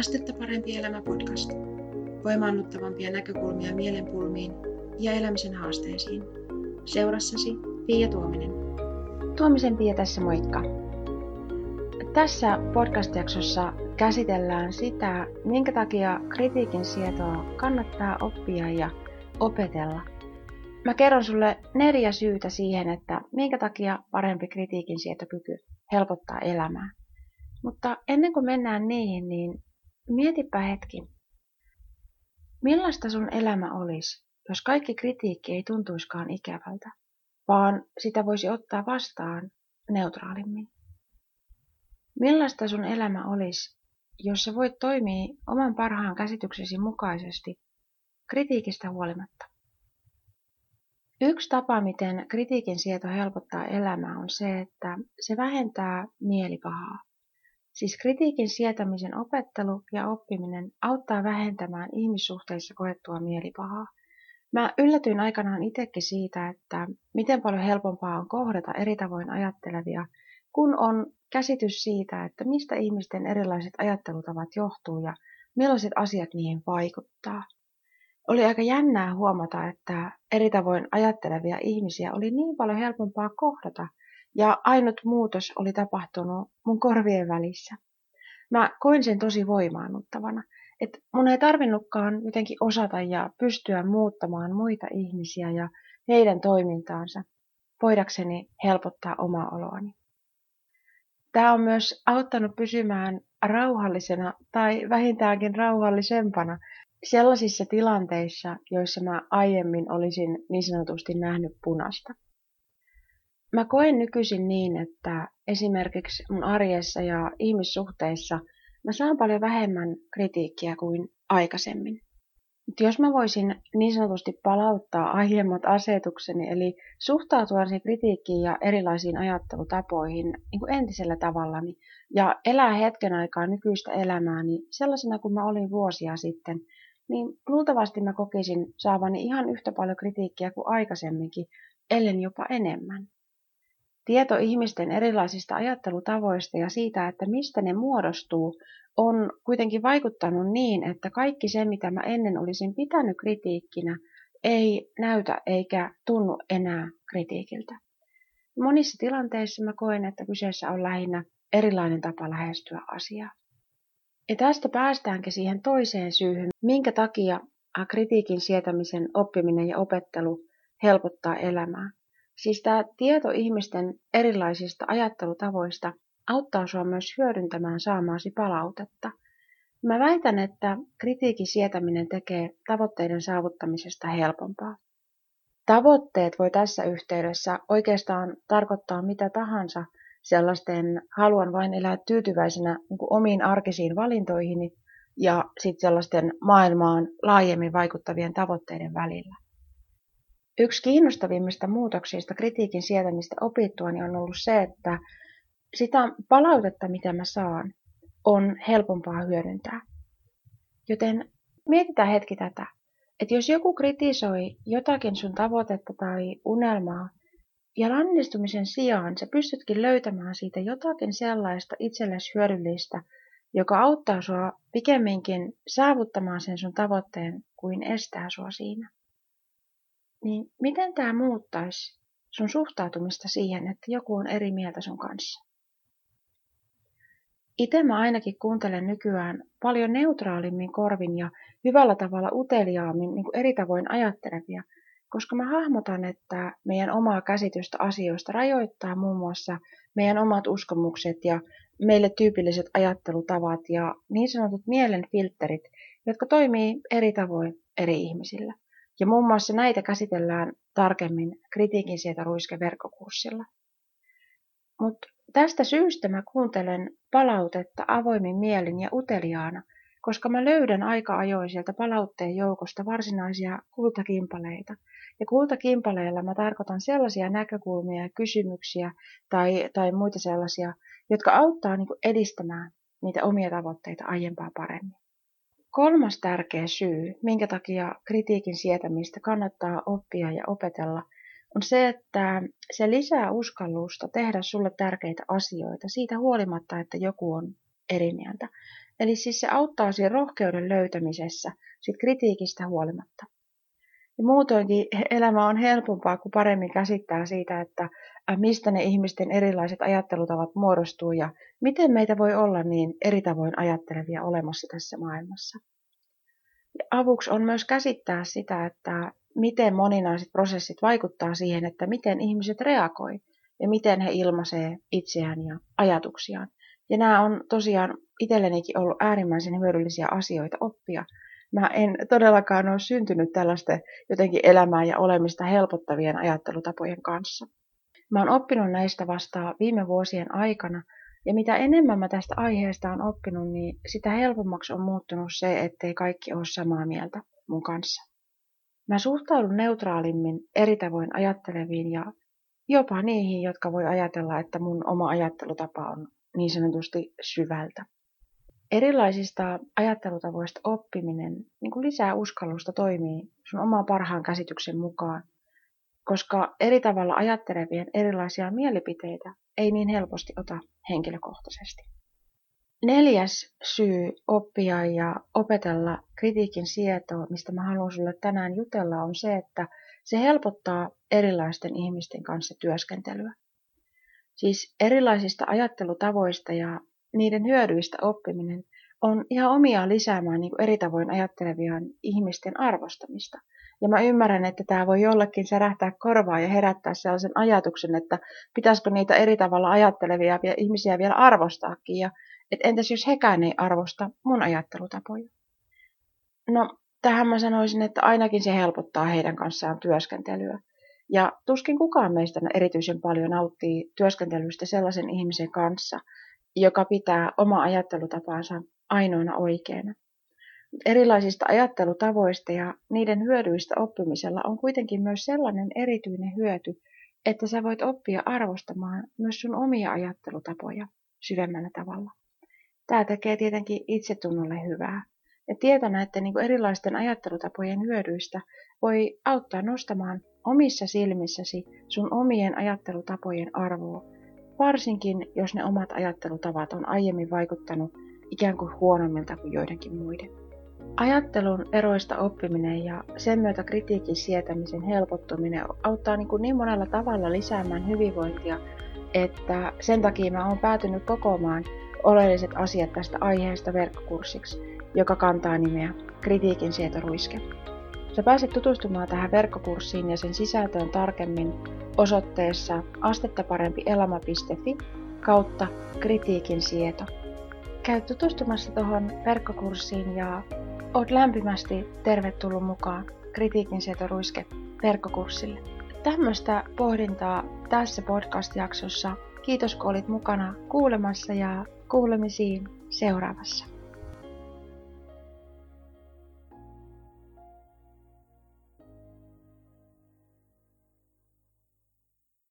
Astetta parempi elämä podcast. Voimaannuttavampia näkökulmia mielenpulmiin ja elämisen haasteisiin. Seurassasi Pia Tuominen. Tuomisen Pia tässä moikka. Tässä podcast-jaksossa käsitellään sitä, minkä takia kritiikin sietoa kannattaa oppia ja opetella. Mä kerron sulle neljä syytä siihen, että minkä takia parempi kritiikin sietokyky helpottaa elämää. Mutta ennen kuin mennään niihin, niin mietipä hetki. Millaista sun elämä olisi, jos kaikki kritiikki ei tuntuiskaan ikävältä, vaan sitä voisi ottaa vastaan neutraalimmin? Millaista sun elämä olisi, jos sä voit toimia oman parhaan käsityksesi mukaisesti kritiikistä huolimatta? Yksi tapa, miten kritiikin sieto helpottaa elämää, on se, että se vähentää mielipahaa. Siis kritiikin sietämisen opettelu ja oppiminen auttaa vähentämään ihmissuhteissa koettua mielipahaa. Mä yllätyin aikanaan itsekin siitä, että miten paljon helpompaa on kohdata eri tavoin ajattelevia, kun on käsitys siitä, että mistä ihmisten erilaiset ajattelutavat johtuu ja millaiset asiat niihin vaikuttaa. Oli aika jännää huomata, että eri tavoin ajattelevia ihmisiä oli niin paljon helpompaa kohdata – ja ainut muutos oli tapahtunut mun korvien välissä. Mä koin sen tosi voimaannuttavana, että mun ei tarvinnutkaan jotenkin osata ja pystyä muuttamaan muita ihmisiä ja heidän toimintaansa, voidakseni helpottaa omaa oloani. Tämä on myös auttanut pysymään rauhallisena tai vähintäänkin rauhallisempana sellaisissa tilanteissa, joissa mä aiemmin olisin niin sanotusti nähnyt punasta. Mä koen nykyisin niin, että esimerkiksi mun arjessa ja ihmissuhteissa mä saan paljon vähemmän kritiikkiä kuin aikaisemmin. Mutta jos mä voisin niin sanotusti palauttaa aiemmat asetukseni, eli suhtautua siihen kritiikkiin ja erilaisiin ajattelutapoihin niin kuin entisellä tavallani, ja elää hetken aikaa nykyistä elämääni sellaisena kuin mä olin vuosia sitten, niin luultavasti mä kokisin saavani ihan yhtä paljon kritiikkiä kuin aikaisemminkin, ellen jopa enemmän. Tieto ihmisten erilaisista ajattelutavoista ja siitä, että mistä ne muodostuu, on kuitenkin vaikuttanut niin, että kaikki se, mitä mä ennen olisin pitänyt kritiikkinä, ei näytä eikä tunnu enää kritiikiltä. Monissa tilanteissa mä koen, että kyseessä on lähinnä erilainen tapa lähestyä asiaa. Ja tästä päästäänkin siihen toiseen syyhyn, minkä takia kritiikin sietämisen oppiminen ja opettelu helpottaa elämää. Siis tämä tieto ihmisten erilaisista ajattelutavoista auttaa sinua myös hyödyntämään saamaasi palautetta. Mä väitän, että kritiikin sietäminen tekee tavoitteiden saavuttamisesta helpompaa. Tavoitteet voi tässä yhteydessä oikeastaan tarkoittaa mitä tahansa sellaisten haluan vain elää tyytyväisenä niin omiin arkisiin valintoihini ja sitten sellaisten maailmaan laajemmin vaikuttavien tavoitteiden välillä. Yksi kiinnostavimmista muutoksista kritiikin sietämistä opittuani on ollut se, että sitä palautetta, mitä mä saan, on helpompaa hyödyntää. Joten mietitään hetki tätä, että jos joku kritisoi jotakin sun tavoitetta tai unelmaa, ja lannistumisen sijaan sä pystytkin löytämään siitä jotakin sellaista itsellesi hyödyllistä, joka auttaa sua pikemminkin saavuttamaan sen sun tavoitteen kuin estää sua siinä niin miten tämä muuttaisi sun suhtautumista siihen, että joku on eri mieltä sun kanssa? Itse mä ainakin kuuntelen nykyään paljon neutraalimmin korvin ja hyvällä tavalla uteliaammin niin kuin eri tavoin ajattelevia, koska mä hahmotan, että meidän omaa käsitystä asioista rajoittaa muun muassa meidän omat uskomukset ja meille tyypilliset ajattelutavat ja niin sanotut mielen filterit, jotka toimii eri tavoin eri ihmisillä. Ja muun muassa näitä käsitellään tarkemmin kritiikin sieltä ruiske verkkokurssilla. Mutta tästä syystä mä kuuntelen palautetta avoimin mielin ja uteliaana, koska mä löydän aika ajoin sieltä palautteen joukosta varsinaisia kultakimpaleita. Ja kultakimpaleilla mä tarkoitan sellaisia näkökulmia ja kysymyksiä tai, tai muita sellaisia, jotka auttaa niin edistämään niitä omia tavoitteita aiempaa paremmin. Kolmas tärkeä syy, minkä takia kritiikin sietämistä kannattaa oppia ja opetella, on se, että se lisää uskallusta tehdä sulle tärkeitä asioita siitä huolimatta, että joku on eri mieltä. Eli siis se auttaa siinä rohkeuden löytämisessä sit kritiikistä huolimatta. Ja muutoinkin elämä on helpompaa, kun paremmin käsittää siitä, että mistä ne ihmisten erilaiset ajattelutavat muodostuu ja miten meitä voi olla niin eri tavoin ajattelevia olemassa tässä maailmassa. Ja avuksi on myös käsittää sitä, että miten moninaiset prosessit vaikuttaa siihen, että miten ihmiset reagoi ja miten he ilmaisee itseään ja ajatuksiaan. Ja nämä on tosiaan itsellenikin ollut äärimmäisen hyödyllisiä asioita oppia. Mä en todellakaan ole syntynyt tällaisten jotenkin elämää ja olemista helpottavien ajattelutapojen kanssa. Mä oon oppinut näistä vasta viime vuosien aikana, ja mitä enemmän mä tästä aiheesta on oppinut, niin sitä helpommaksi on muuttunut se, ettei kaikki ole samaa mieltä mun kanssa. Mä suhtaudun neutraalimmin eri tavoin ajatteleviin ja jopa niihin, jotka voi ajatella, että mun oma ajattelutapa on niin sanotusti syvältä. Erilaisista ajattelutavoista oppiminen niin kuin lisää uskallusta toimii sun oman parhaan käsityksen mukaan, koska eri tavalla ajattelevien erilaisia mielipiteitä ei niin helposti ota henkilökohtaisesti. Neljäs syy oppia ja opetella kritiikin sietoa, mistä mä haluan sulle tänään jutella, on se, että se helpottaa erilaisten ihmisten kanssa työskentelyä. Siis erilaisista ajattelutavoista ja niiden hyödyistä oppiminen on ihan omiaan lisäämään niin kuin eri tavoin ajattelevien ihmisten arvostamista. Ja mä ymmärrän, että tämä voi jollekin särähtää korvaa ja herättää sellaisen ajatuksen, että pitäisikö niitä eri tavalla ajattelevia ihmisiä vielä arvostaakin. Ja että entäs jos hekään ei arvosta mun ajattelutapoja? No, tähän mä sanoisin, että ainakin se helpottaa heidän kanssaan työskentelyä. Ja tuskin kukaan meistä erityisen paljon nauttii työskentelystä sellaisen ihmisen kanssa, joka pitää oma ajattelutapansa ainoana oikeana. Erilaisista ajattelutavoista ja niiden hyödyistä oppimisella on kuitenkin myös sellainen erityinen hyöty, että sä voit oppia arvostamaan myös sun omia ajattelutapoja syvemmällä tavalla. Tämä tekee tietenkin itsetunnolle hyvää. Ja tieto näiden niin erilaisten ajattelutapojen hyödyistä voi auttaa nostamaan omissa silmissäsi sun omien ajattelutapojen arvoa, varsinkin jos ne omat ajattelutavat on aiemmin vaikuttanut ikään kuin huonommilta kuin joidenkin muiden. Ajattelun eroista oppiminen ja sen myötä kritiikin sietämisen helpottuminen auttaa niin, kuin niin monella tavalla lisäämään hyvinvointia, että sen takia mä oon päätynyt kokoamaan oleelliset asiat tästä aiheesta verkkokurssiksi, joka kantaa nimeä Kritiikin sietoruiske. Sä pääset tutustumaan tähän verkkokurssiin ja sen sisältöön tarkemmin osoitteessa astettaparempielämä.fi kautta kritiikin sieto. Käy tutustumassa tuohon verkkokurssiin ja oot lämpimästi tervetullut mukaan Kritiikin sietoruiske verkkokurssille. Tämmöistä pohdintaa tässä podcast-jaksossa. Kiitos kun olit mukana kuulemassa ja kuulemisiin seuraavassa.